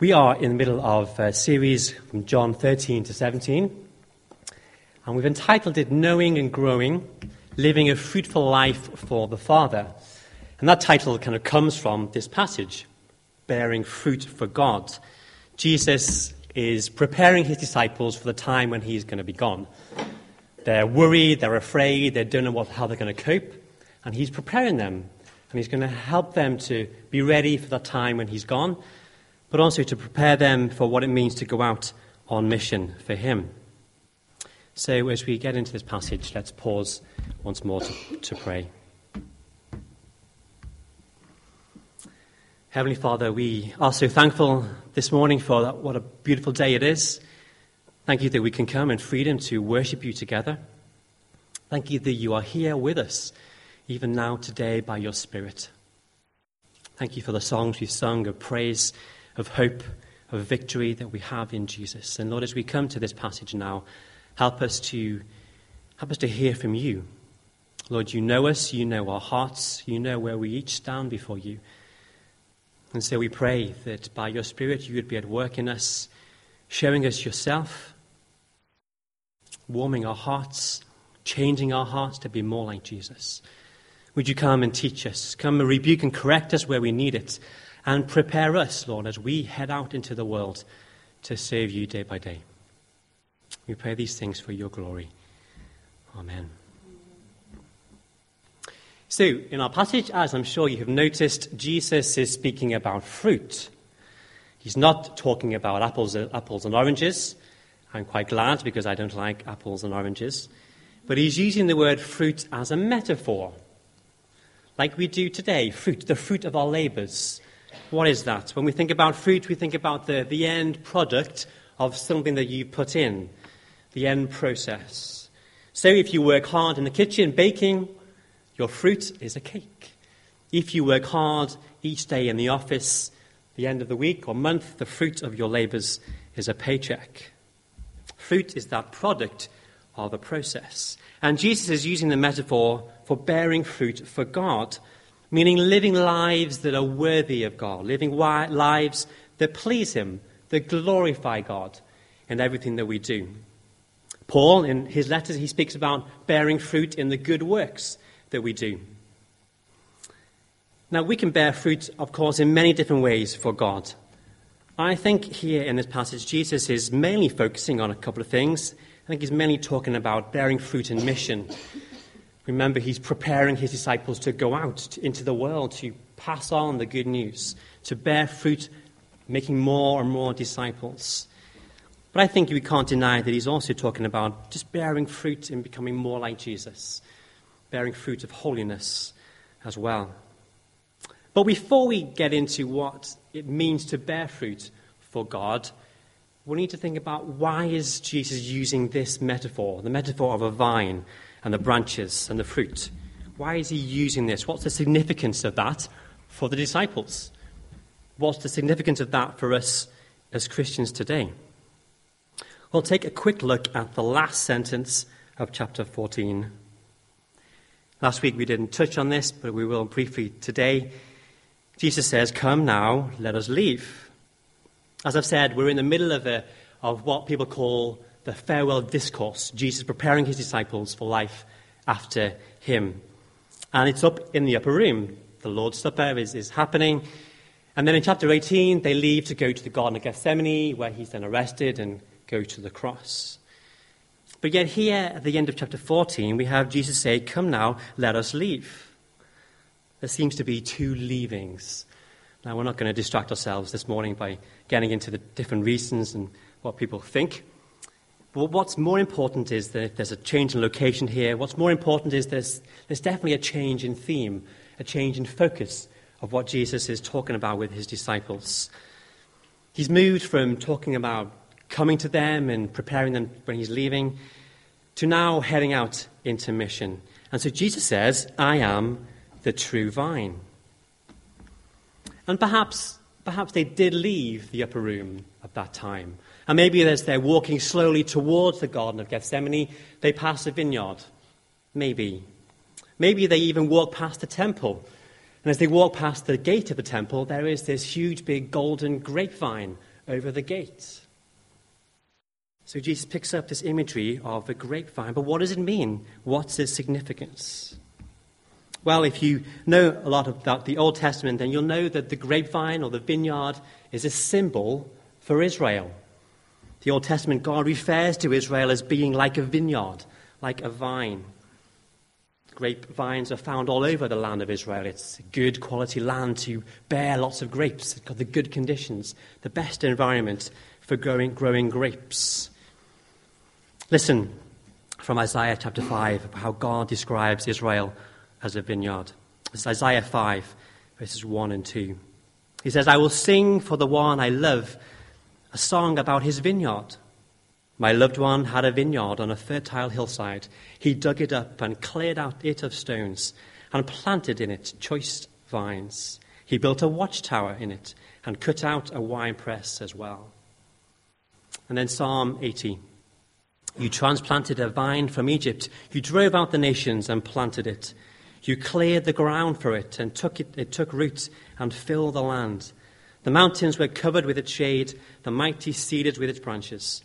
We are in the middle of a series from John 13 to 17, and we've entitled it Knowing and Growing Living a Fruitful Life for the Father. And that title kind of comes from this passage, Bearing Fruit for God. Jesus is preparing his disciples for the time when he's going to be gone. They're worried, they're afraid, they don't know what, how they're going to cope, and he's preparing them. And he's going to help them to be ready for the time when he's gone but also to prepare them for what it means to go out on mission for Him. So, as we get into this passage, let's pause once more to, to pray. Heavenly Father, we are so thankful this morning for that, what a beautiful day it is. Thank you that we can come in freedom to worship you together. Thank you that you are here with us, even now today, by your Spirit. Thank you for the songs we've sung of praise of hope, of victory that we have in Jesus. And Lord, as we come to this passage now, help us to help us to hear from you. Lord, you know us, you know our hearts, you know where we each stand before you. And so we pray that by your Spirit you would be at work in us, showing us yourself, warming our hearts, changing our hearts to be more like Jesus. Would you come and teach us? Come and rebuke and correct us where we need it, and prepare us, Lord, as we head out into the world to serve you day by day. We pray these things for your glory. Amen. So, in our passage, as I'm sure you have noticed, Jesus is speaking about fruit. He's not talking about apples, apples and oranges. I'm quite glad because I don't like apples and oranges. But he's using the word fruit as a metaphor, like we do today fruit, the fruit of our labors, what is that? When we think about fruit, we think about the, the end product of something that you put in, the end process. So if you work hard in the kitchen baking, your fruit is a cake. If you work hard each day in the office, the end of the week or month, the fruit of your labors is a paycheck. Fruit is that product of a process. And Jesus is using the metaphor for bearing fruit for God meaning living lives that are worthy of God, living lives that please Him, that glorify God in everything that we do. Paul, in his letters, he speaks about bearing fruit in the good works that we do. Now, we can bear fruit, of course, in many different ways for God. I think here in this passage, Jesus is mainly focusing on a couple of things. I think he's mainly talking about bearing fruit in mission. Remember, he's preparing his disciples to go out into the world to pass on the good news, to bear fruit, making more and more disciples. But I think we can't deny that he's also talking about just bearing fruit and becoming more like Jesus, bearing fruit of holiness as well. But before we get into what it means to bear fruit for God, we need to think about why is Jesus using this metaphor, the metaphor of a vine and the branches and the fruit. Why is he using this? What's the significance of that for the disciples? What's the significance of that for us as Christians today? We'll take a quick look at the last sentence of chapter 14. Last week we didn't touch on this, but we will briefly today. Jesus says, Come now, let us leave. As I've said, we're in the middle of, a, of what people call the farewell discourse, Jesus preparing his disciples for life after him. And it's up in the upper room. The Lord's Supper is, is happening. And then in chapter 18, they leave to go to the Garden of Gethsemane, where he's then arrested and go to the cross. But yet, here at the end of chapter 14, we have Jesus say, Come now, let us leave. There seems to be two leavings. Now, we're not going to distract ourselves this morning by getting into the different reasons and what people think. But what's more important is that there's a change in location here. What's more important is there's, there's definitely a change in theme, a change in focus of what Jesus is talking about with his disciples. He's moved from talking about coming to them and preparing them when he's leaving to now heading out into mission. And so Jesus says, I am the true vine. And perhaps, perhaps they did leave the upper room at that time. And maybe as they're walking slowly towards the Garden of Gethsemane, they pass a vineyard. Maybe. Maybe they even walk past the temple. And as they walk past the gate of the temple, there is this huge, big golden grapevine over the gate. So Jesus picks up this imagery of a grapevine, but what does it mean? What's its significance? Well, if you know a lot about the Old Testament, then you'll know that the grapevine or the vineyard is a symbol for Israel. The Old Testament, God refers to Israel as being like a vineyard, like a vine. Grapevines are found all over the land of Israel. It's good quality land to bear lots of grapes. It's got the good conditions, the best environment for growing, growing grapes. Listen from Isaiah chapter 5 about how God describes Israel as a vineyard. It's Isaiah 5, verses 1 and 2. He says, I will sing for the one I love a song about his vineyard. My loved one had a vineyard on a fertile hillside. He dug it up and cleared out it of stones and planted in it choice vines. He built a watchtower in it and cut out a winepress as well. And then Psalm 80. You transplanted a vine from Egypt. You drove out the nations and planted it. You cleared the ground for it and took it, it took root and filled the land. The mountains were covered with its shade, the mighty cedars with its branches.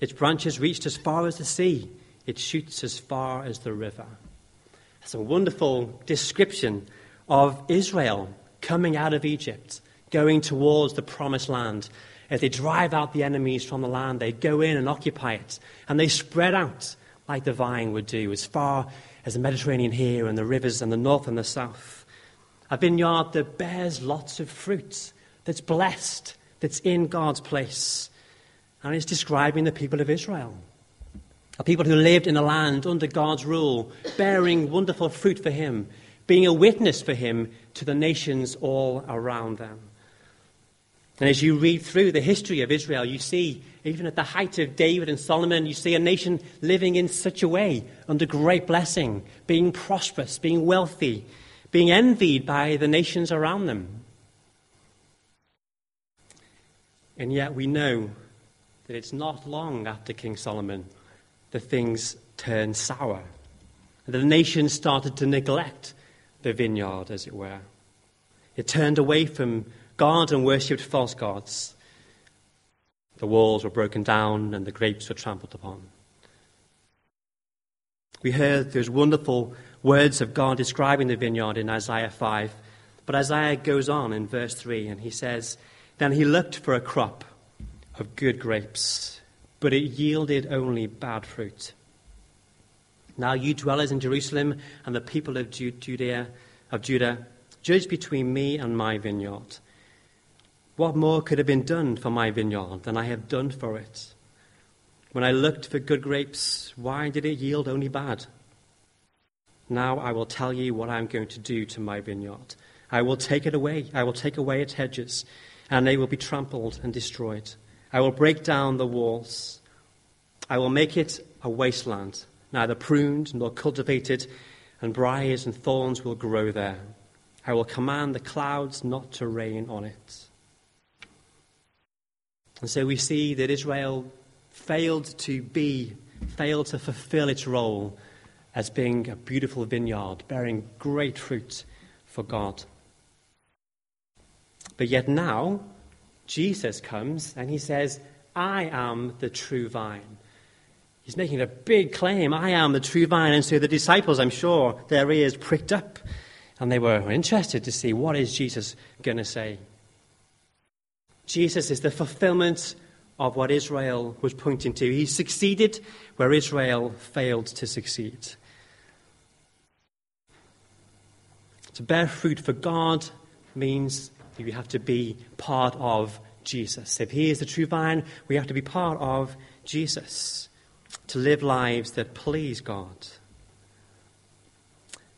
Its branches reached as far as the sea, its shoots as far as the river. That's a wonderful description of Israel coming out of Egypt, going towards the promised land. As they drive out the enemies from the land, they go in and occupy it, and they spread out like the vine would do, as far as the Mediterranean here and the rivers and the north and the south. A vineyard that bears lots of fruit, that's blessed, that's in God's place. And it's describing the people of Israel. A people who lived in a land under God's rule, bearing wonderful fruit for Him, being a witness for Him to the nations all around them. And as you read through the history of Israel, you see, even at the height of David and Solomon, you see a nation living in such a way, under great blessing, being prosperous, being wealthy, being envied by the nations around them. And yet we know that it's not long after King Solomon that things turned sour. The nation started to neglect the vineyard, as it were. It turned away from God and worshipped false gods. The walls were broken down and the grapes were trampled upon. We heard those wonderful words of God describing the vineyard in Isaiah 5. But Isaiah goes on in verse 3 and he says, Then he looked for a crop of good grapes, but it yielded only bad fruit. Now, you dwellers in Jerusalem and the people of Judea, of Judah, judge between me and my vineyard. What more could have been done for my vineyard than I have done for it? When I looked for good grapes, why did it yield only bad? Now I will tell you what I am going to do to my vineyard. I will take it away. I will take away its hedges, and they will be trampled and destroyed. I will break down the walls. I will make it a wasteland, neither pruned nor cultivated, and briars and thorns will grow there. I will command the clouds not to rain on it. And so we see that Israel failed to be, failed to fulfill its role as being a beautiful vineyard, bearing great fruit for God. But yet now, Jesus comes and he says, I am the true vine. He's making a big claim. I am the true vine. And so the disciples, I'm sure, their ears pricked up and they were interested to see what is Jesus going to say. Jesus is the fulfillment of what Israel was pointing to. He succeeded where Israel failed to succeed. To bear fruit for God means you have to be part of Jesus. If He is the true vine, we have to be part of Jesus to live lives that please God.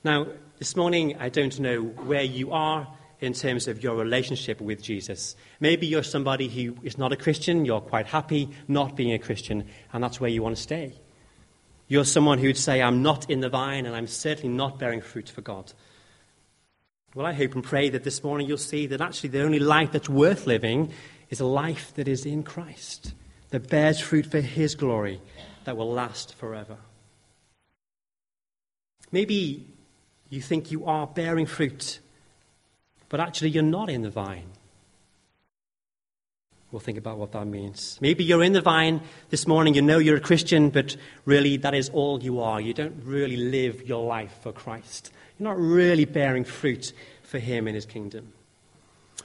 Now, this morning, I don't know where you are in terms of your relationship with Jesus. Maybe you're somebody who is not a Christian, you're quite happy not being a Christian, and that's where you want to stay. You're someone who would say, I'm not in the vine, and I'm certainly not bearing fruit for God. Well, I hope and pray that this morning you'll see that actually the only life that's worth living is a life that is in Christ, that bears fruit for His glory, that will last forever. Maybe you think you are bearing fruit but actually you're not in the vine. We'll think about what that means. Maybe you're in the vine this morning, you know you're a Christian, but really that is all you are. You don't really live your life for Christ. You're not really bearing fruit for Him in His kingdom.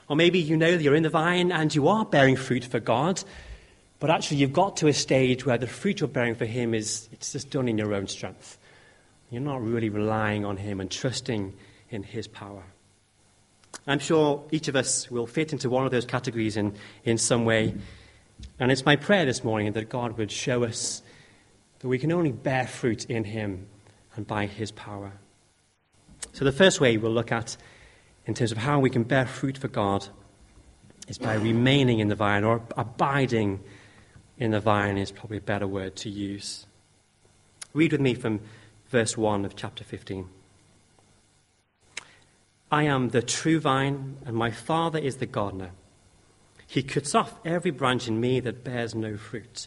Or maybe you know that you're in the vine and you are bearing fruit for God, but actually you've got to a stage where the fruit you're bearing for Him is it's just done in your own strength. You're not really relying on Him and trusting in His power. I'm sure each of us will fit into one of those categories in, in some way. And it's my prayer this morning that God would show us that we can only bear fruit in Him and by His power. So, the first way we'll look at in terms of how we can bear fruit for God is by remaining in the vine, or abiding in the vine is probably a better word to use. Read with me from verse 1 of chapter 15. I am the true vine, and my Father is the gardener. He cuts off every branch in me that bears no fruit,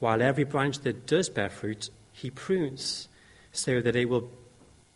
while every branch that does bear fruit, he prunes, so that it will,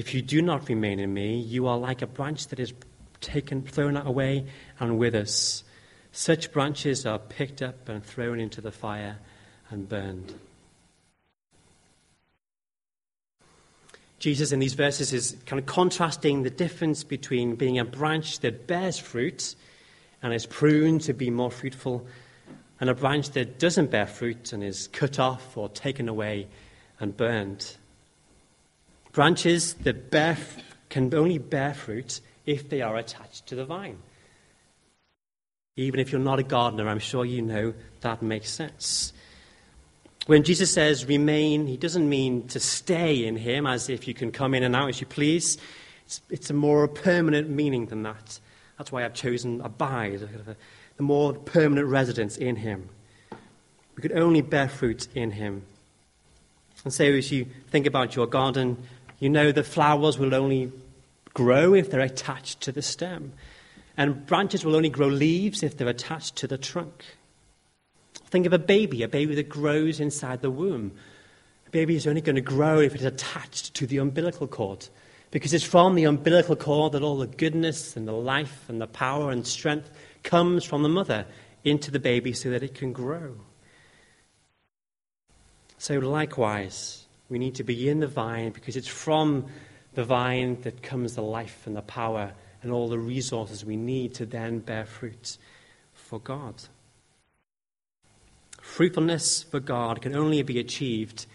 If you do not remain in me, you are like a branch that is taken, thrown away, and withers. Such branches are picked up and thrown into the fire and burned. Jesus in these verses is kind of contrasting the difference between being a branch that bears fruit and is pruned to be more fruitful, and a branch that doesn't bear fruit and is cut off or taken away and burned. Branches that bear, can only bear fruit if they are attached to the vine. Even if you're not a gardener, I'm sure you know that makes sense. When Jesus says remain, he doesn't mean to stay in him as if you can come in and out as you please. It's, it's a more permanent meaning than that. That's why I've chosen abide, the more permanent residence in him. We could only bear fruit in him. And so, as you think about your garden, you know the flowers will only grow if they're attached to the stem, and branches will only grow leaves if they're attached to the trunk. Think of a baby, a baby that grows inside the womb. A baby is only going to grow if it's attached to the umbilical cord, because it's from the umbilical cord that all the goodness and the life and the power and strength comes from the mother into the baby so that it can grow. So, likewise, we need to be in the vine because it's from the vine that comes the life and the power and all the resources we need to then bear fruit for God. Fruitfulness for God can only be achieved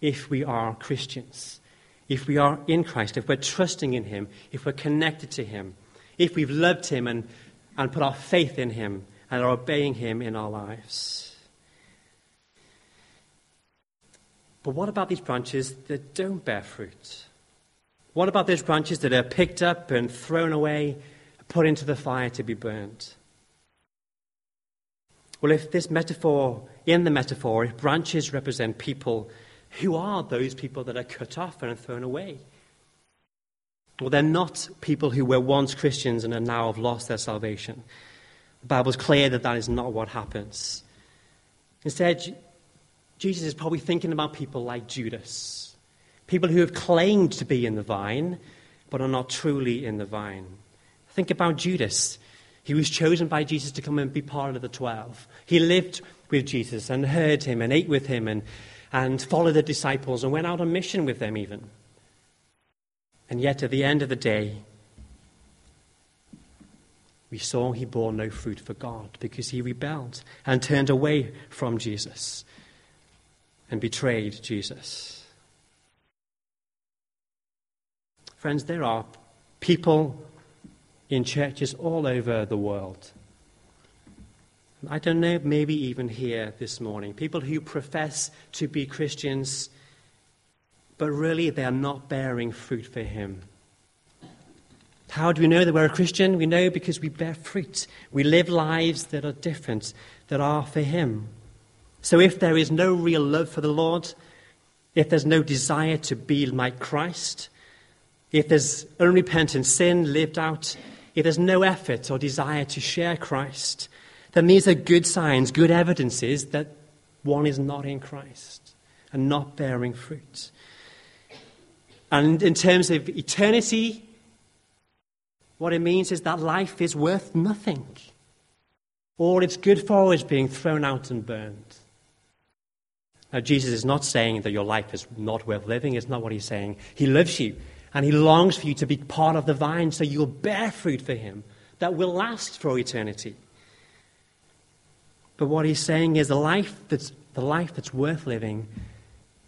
if we are Christians, if we are in Christ, if we're trusting in Him, if we're connected to Him, if we've loved Him and, and put our faith in Him and are obeying Him in our lives. But what about these branches that don't bear fruit? What about those branches that are picked up and thrown away, put into the fire to be burnt? Well, if this metaphor, in the metaphor, if branches represent people, who are those people that are cut off and thrown away? Well, they're not people who were once Christians and are now have lost their salvation. The Bible's clear that that is not what happens. Instead, Jesus is probably thinking about people like Judas, people who have claimed to be in the vine, but are not truly in the vine. Think about Judas. He was chosen by Jesus to come and be part of the twelve. He lived with Jesus and heard him and ate with him and, and followed the disciples and went out on mission with them, even. And yet, at the end of the day, we saw he bore no fruit for God because he rebelled and turned away from Jesus and betrayed Jesus. Friends, there are people in churches all over the world. I don't know, maybe even here this morning. People who profess to be Christians, but really they are not bearing fruit for Him. How do we know that we're a Christian? We know because we bear fruit. We live lives that are different, that are for Him. So if there is no real love for the Lord, if there's no desire to be like Christ, if there's unrepentant sin lived out, if there's no effort or desire to share Christ, then these are good signs, good evidences that one is not in Christ and not bearing fruit. And in terms of eternity, what it means is that life is worth nothing. All it's good for is being thrown out and burned. Now, Jesus is not saying that your life is not worth living. It's not what he's saying. He loves you, and he longs for you to be part of the vine so you'll bear fruit for him that will last for eternity. But what he's saying is the life that's, the life that's worth living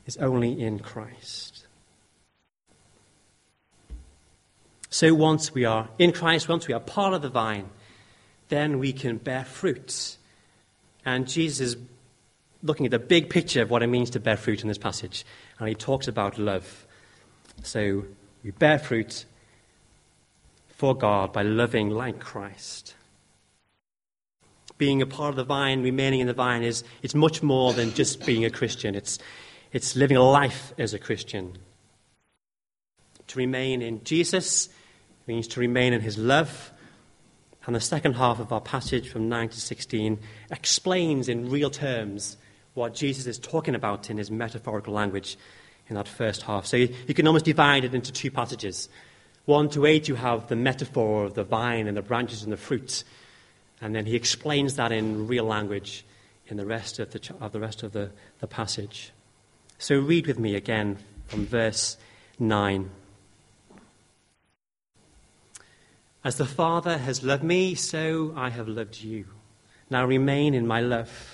is only in Christ. So once we are in Christ, once we are part of the vine, then we can bear fruit. And Jesus is looking at the big picture of what it means to bear fruit in this passage. And he talks about love. So we bear fruit for God by loving like Christ. Being a part of the vine, remaining in the vine, is it's much more than just being a Christian. It's, it's living a life as a Christian. To remain in Jesus means to remain in his love. And the second half of our passage from 9 to 16 explains in real terms what Jesus is talking about in his metaphorical language in that first half. So you, you can almost divide it into two passages. 1 to 8, you have the metaphor of the vine and the branches and the fruit. And then he explains that in real language in the rest of the, of the, rest of the, the passage. So read with me again from verse 9. As the Father has loved me, so I have loved you. Now remain in my love.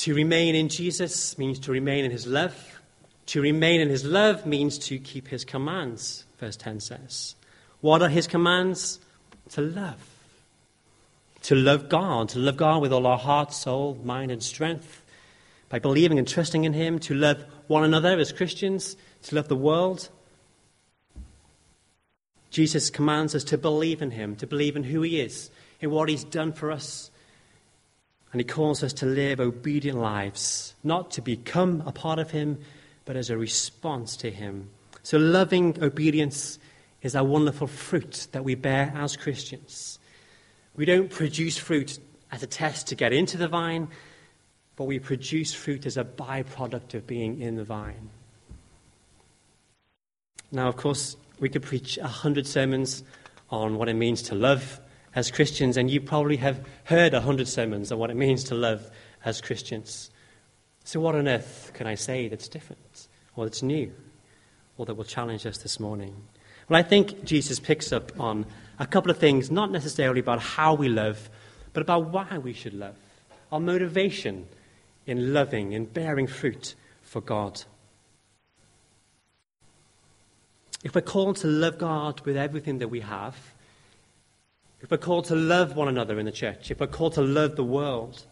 To remain in Jesus means to remain in his love. To remain in his love means to keep his commands, verse 10 says. What are his commands? To love. To love God, to love God with all our heart, soul, mind, and strength. By believing and trusting in him, to love one another as Christians, to love the world. Jesus commands us to believe in him, to believe in who he is, in what he's done for us, and he calls us to live obedient lives, not to become a part of him, but as a response to him. So, loving obedience is a wonderful fruit that we bear as Christians. We don't produce fruit as a test to get into the vine, but we produce fruit as a byproduct of being in the vine. Now, of course, we could preach a hundred sermons on what it means to love as Christians, and you probably have heard a hundred sermons on what it means to love as Christians. So, what on earth can I say that's different, or that's new, or that will challenge us this morning? Well, I think Jesus picks up on a couple of things, not necessarily about how we love, but about why we should love, our motivation in loving and bearing fruit for God. If we're called to love God with everything that we have, if we're called to love one another in the church, if we're called to love the world,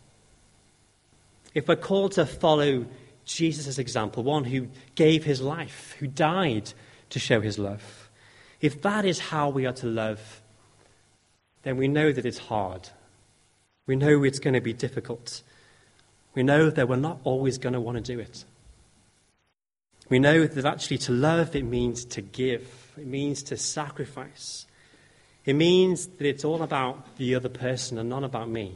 if we're called to follow Jesus' example, one who gave his life, who died to show his love, if that is how we are to love, then we know that it's hard. We know it's going to be difficult. We know that we're not always going to want to do it. We know that actually to love, it means to give, it means to sacrifice. It means that it's all about the other person and not about me.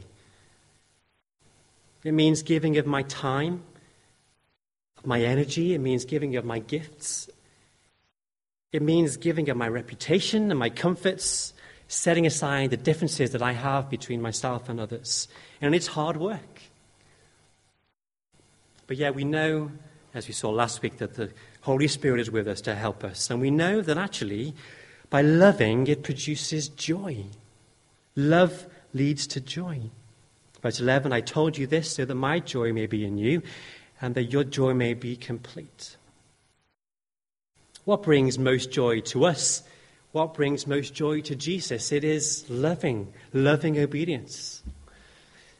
It means giving of my time, of my energy. It means giving of my gifts. It means giving of my reputation and my comforts, setting aside the differences that I have between myself and others. And it's hard work. But yeah, we know, as we saw last week, that the Holy Spirit is with us to help us. And we know that actually By loving, it produces joy. Love leads to joy. Verse 11 I told you this so that my joy may be in you and that your joy may be complete. What brings most joy to us? What brings most joy to Jesus? It is loving, loving obedience.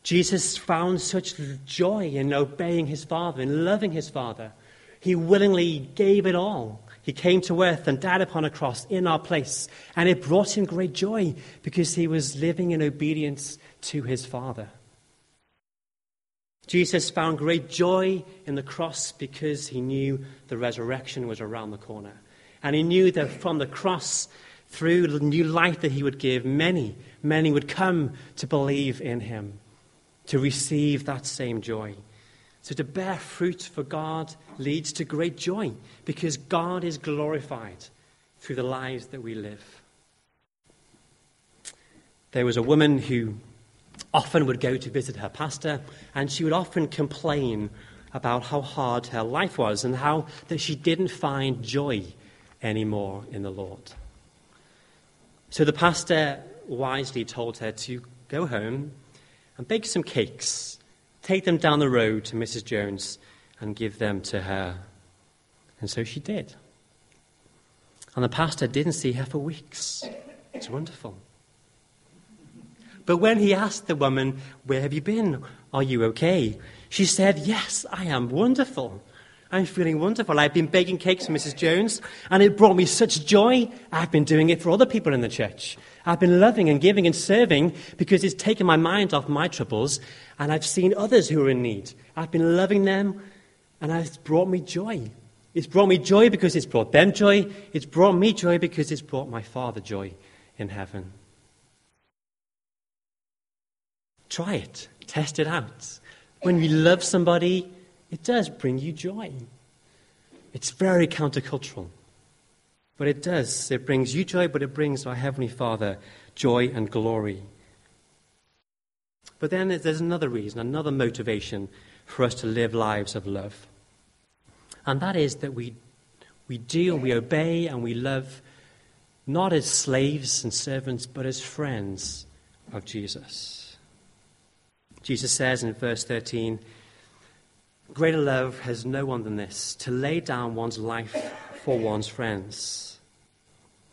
Jesus found such joy in obeying his Father, in loving his Father. He willingly gave it all. He came to earth and died upon a cross in our place. And it brought him great joy because he was living in obedience to his Father. Jesus found great joy in the cross because he knew the resurrection was around the corner. And he knew that from the cross, through the new life that he would give, many, many would come to believe in him, to receive that same joy. So to bear fruit for God leads to great joy because God is glorified through the lives that we live. There was a woman who often would go to visit her pastor, and she would often complain about how hard her life was and how that she didn't find joy anymore in the Lord. So the pastor wisely told her to go home and bake some cakes, take them down the road to Mrs. Jones, and give them to her. And so she did. And the pastor didn't see her for weeks. It's wonderful. But when he asked the woman, Where have you been? Are you okay? She said, Yes, I am wonderful. I'm feeling wonderful. I've been baking cakes for Mrs. Jones, and it brought me such joy. I've been doing it for other people in the church. I've been loving and giving and serving because it's taken my mind off my troubles, and I've seen others who are in need. I've been loving them, and it's brought me joy. It's brought me joy because it's brought them joy. It's brought me joy because it's brought my Father joy in heaven. Try it, test it out. When we love somebody, it does bring you joy. It's very countercultural. But it does. It brings you joy, but it brings our Heavenly Father joy and glory. But then there's another reason, another motivation for us to live lives of love. And that is that we, we do, we obey, and we love not as slaves and servants, but as friends of Jesus. Jesus says in verse 13, Greater love has no one than this, to lay down one's life for one's friends.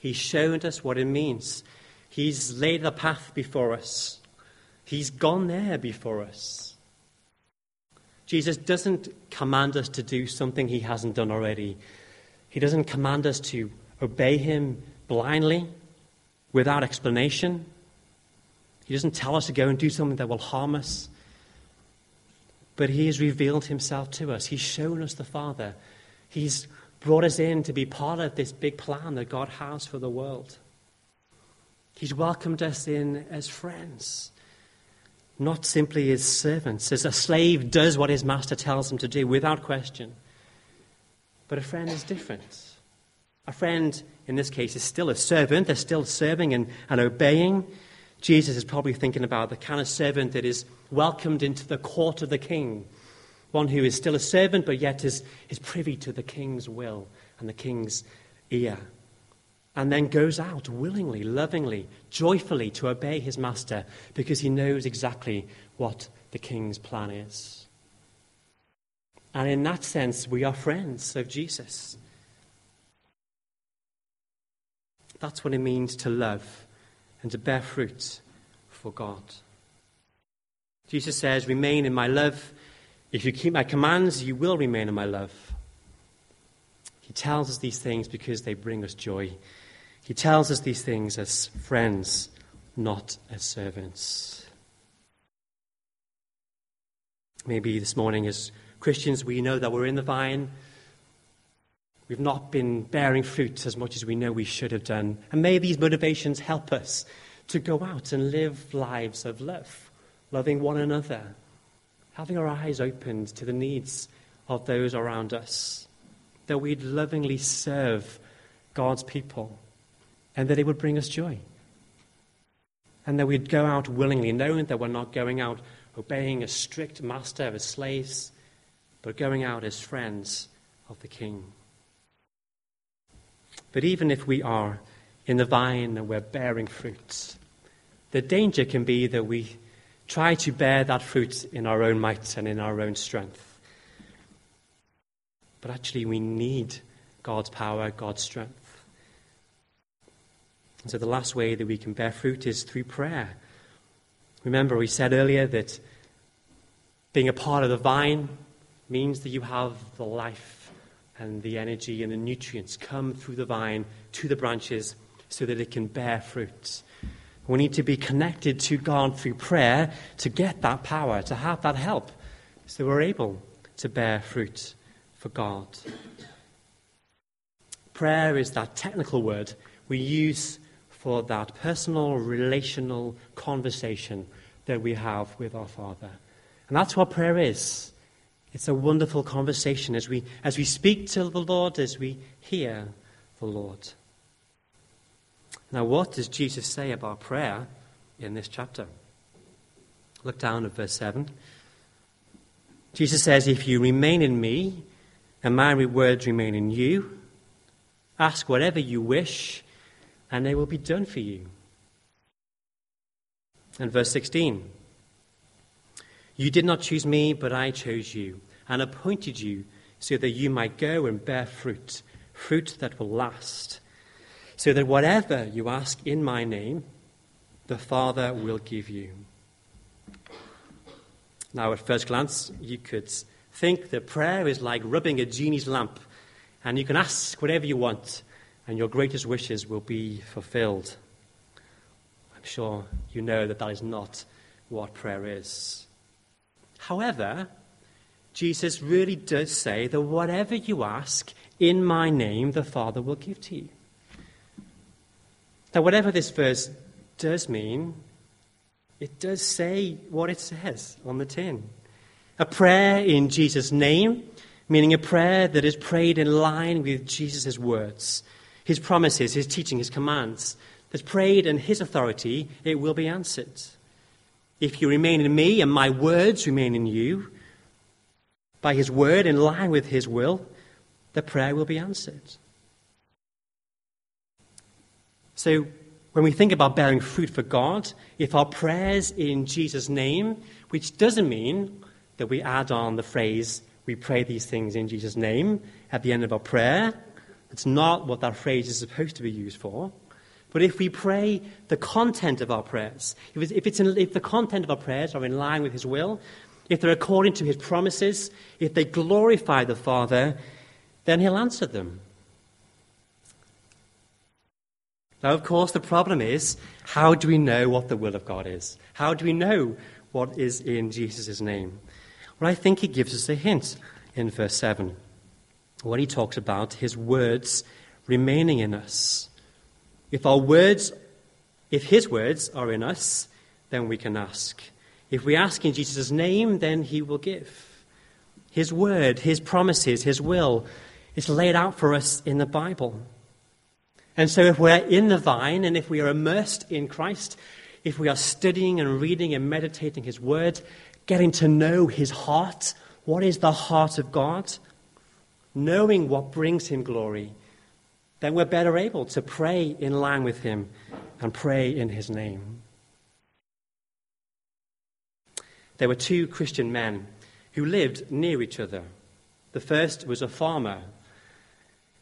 He's shown us what it means. He's laid the path before us. He's gone there before us. Jesus doesn't command us to do something he hasn't done already. He doesn't command us to obey him blindly without explanation. He doesn't tell us to go and do something that will harm us. But He has revealed Himself to us. He's shown us the Father. He's brought us in to be part of this big plan that God has for the world. He's welcomed us in as friends, not simply as servants, as a slave does what his master tells him to do without question. But a friend is different. A friend, in this case, is still a servant. They're still serving and, and obeying. Jesus is probably thinking about the kind of servant that is welcomed into the court of the king, one who is still a servant but yet is, is privy to the king's will and the king's ear, and then goes out willingly, lovingly, joyfully to obey his master because he knows exactly what the king's plan is. And in that sense, we are friends of Jesus. That's what it means to love and to bear fruit for God. Jesus says, Remain in my love. If you keep my commands, you will remain in my love. He tells us these things because they bring us joy. He tells us these things as friends, not as servants. Maybe this morning, as Christians, we know that we're in the vine. We've not been bearing fruit as much as we know we should have done. And may these motivations help us to go out and live lives of love, loving one another, having our eyes opened to the needs of those around us, that we'd lovingly serve God's people, and that it would bring us joy. And that we'd go out willingly, knowing that we're not going out obeying a strict master as slaves, but going out as friends of the King. But even if we are in the vine and we're bearing fruits, the danger can be that we try to bear that fruit in our own might and in our own strength. But actually, we need God's power, God's strength. And so, the last way that we can bear fruit is through prayer. Remember, we said earlier that being a part of the vine means that you have the life and the energy and the nutrients come through the vine to the branches so that it can bear fruit. We need to be connected to God through prayer to get that power, to have that help, so we're able to bear fruit for God. Prayer is that technical word we use for that personal, relational conversation that we have with our Father. And that's what prayer is. It's a wonderful conversation as we, as we speak to the Lord, as we hear the Lord. Now, what does Jesus say about prayer in this chapter? Look down at verse 7. Jesus says, If you remain in me, and my words remain in you, ask whatever you wish, and they will be done for you. And verse 16 You did not choose me, but I chose you, and appointed you so that you might go and bear fruit, fruit that will last so that whatever you ask in my name, the Father will give you. Now, at first glance, you could think that prayer is like rubbing a genie's lamp, and you can ask whatever you want, and your greatest wishes will be fulfilled. I'm sure you know that that is not what prayer is. However, Jesus really does say that whatever you ask in my name, the Father will give to you. Now, whatever this verse does mean, it does say what it says on the tin. A prayer in Jesus' name, meaning a prayer that is prayed in line with Jesus' words, his promises, his teaching, his commands, that's prayed in his authority, it will be answered. If you remain in me and my words remain in you, by his word in line with his will, the prayer will be answered. So, when we think about bearing fruit for God, if our prayers in Jesus' name, which doesn't mean that we add on the phrase, we pray these things in Jesus' name at the end of our prayer, it's not what that phrase is supposed to be used for. But if we pray the content of our prayers, if, it's, if, it's in, if the content of our prayers are in line with His will, if they're according to His promises, if they glorify the Father, then He'll answer them. Now, of course, the problem is how do we know what the will of God is? How do we know what is in Jesus' name? Well, I think he gives us a hint in verse 7 when he talks about his words remaining in us. If our words, if his words are in us, then we can ask. If we ask in Jesus' name, then he will give. His word, his promises, his will is laid out for us in the Bible. And so, if we're in the vine and if we are immersed in Christ, if we are studying and reading and meditating His Word, getting to know His heart, what is the heart of God, knowing what brings Him glory, then we're better able to pray in line with Him and pray in His name. There were two Christian men who lived near each other. The first was a farmer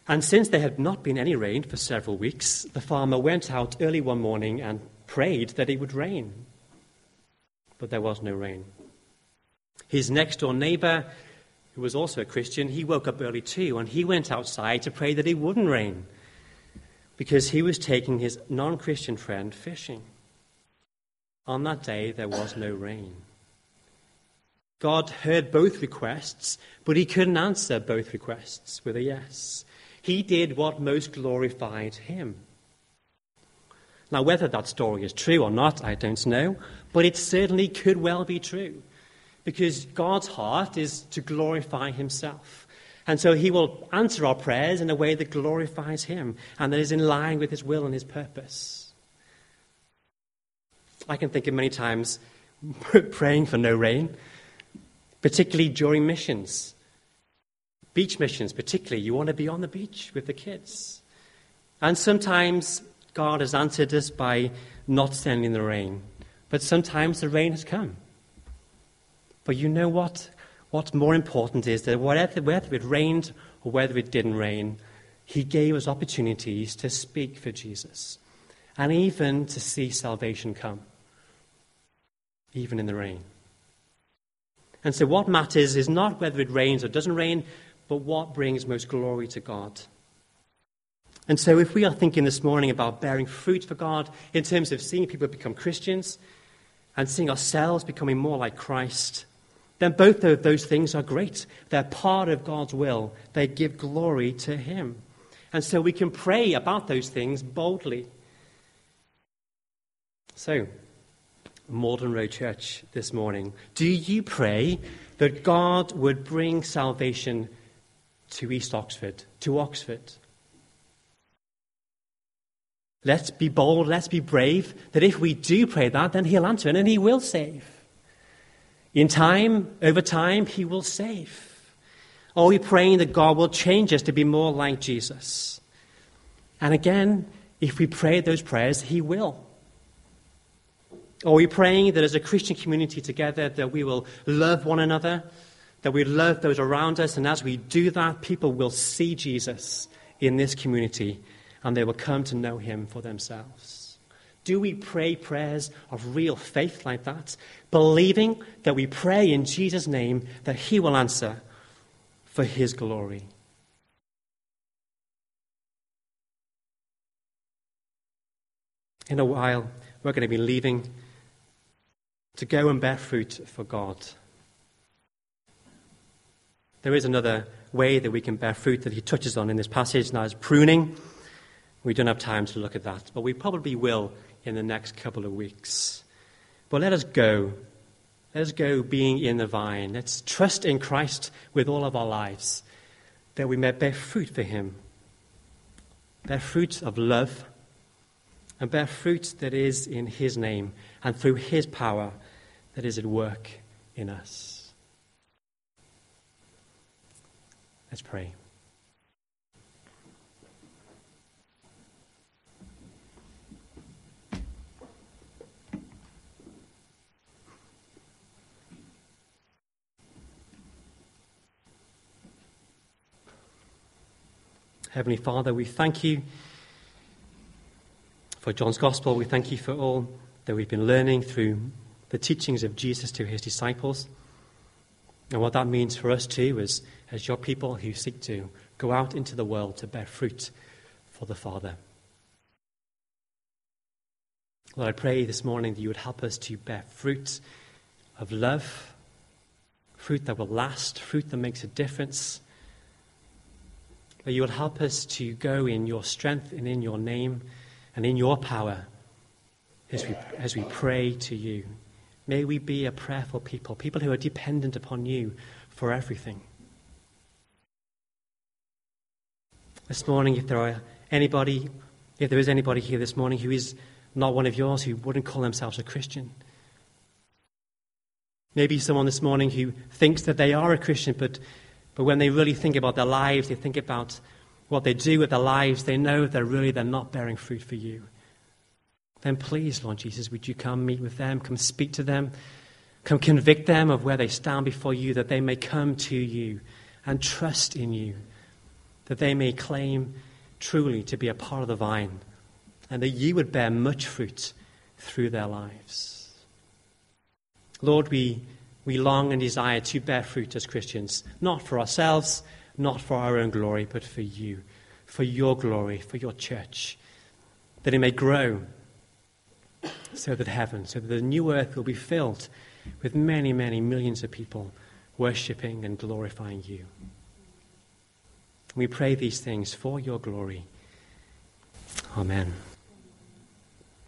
and since there had not been any rain for several weeks, the farmer went out early one morning and prayed that it would rain. But there was no rain. His next door neighbor, who was also a Christian, he woke up early too, and he went outside to pray that it wouldn't rain because he was taking his non Christian friend fishing. On that day, there was no rain. God heard both requests, but he couldn't answer both requests with a yes. He did what most glorified him. Now, whether that story is true or not, I don't know, but it certainly could well be true. Because God's heart is to glorify himself. And so he will answer our prayers in a way that glorifies him and that is in line with his will and his purpose. I can think of many times praying for no rain, particularly during missions. Beach missions, particularly, you want to be on the beach with the kids. And sometimes God has answered us by not sending the rain, but sometimes the rain has come. But you know what? What's more important is that whether, whether it rained or whether it didn't rain, He gave us opportunities to speak for Jesus and even to see salvation come, even in the rain. And so, what matters is not whether it rains or doesn't rain, but what brings most glory to God. And so, if we are thinking this morning about bearing fruit for God in terms of seeing people become Christians and seeing ourselves becoming more like Christ, then both of those things are great. They're part of God's will, they give glory to Him. And so we can pray about those things boldly. So, Magdalen Road Church this morning, do you pray that God would bring salvation to East Oxford, to Oxford? Let's be bold, let's be brave, that if we do pray that, then He'll answer and He will save. In time, over time, He will save. Are we praying that God will change us to be more like Jesus? And again, if we pray those prayers, He will. Are we praying that as a Christian community together, that we will love one another, that we love those around us, and as we do that, people will see Jesus in this community and they will come to know Him for themselves? Do we pray prayers of real faith like that, believing that we pray in Jesus' name that He will answer for His glory? In a while, we're going to be leaving to go and bear fruit for God. There is another way that we can bear fruit that he touches on in this passage, and that is pruning. We don't have time to look at that, but we probably will in the next couple of weeks. But let us go. Let us go being in the vine. Let's trust in Christ with all of our lives that we may bear fruit for Him. Bear fruit of love and bear fruit that is in His name and through His power that is at work in us. Let's pray. Heavenly Father, we thank you for John's Gospel. We thank you for all that we've been learning through the teachings of Jesus to his disciples. And what that means for us too is as your people who seek to go out into the world to bear fruit for the Father. Lord, I pray this morning that you would help us to bear fruit of love, fruit that will last, fruit that makes a difference, that you would help us to go in your strength and in your name and in your power as we, as we pray to you. May we be a prayerful people, people who are dependent upon you for everything. This morning, if there are anybody, if there is anybody here this morning who is not one of yours, who wouldn't call themselves a Christian, maybe someone this morning who thinks that they are a Christian, but but when they really think about their lives, they think about what they do with their lives, they know that really they're not bearing fruit for you. Then please, Lord Jesus, would you come meet with them, come speak to them, come convict them of where they stand before you, that they may come to you and trust in you, that they may claim truly to be a part of the vine, and that you would bear much fruit through their lives. Lord, we we long and desire to bear fruit as Christians, not for ourselves, not for our own glory, but for you, for your glory, for your church, that it may grow so that heaven, so that the new earth will be filled with many, many millions of people worshipping and glorifying you. We pray these things for your glory. Amen.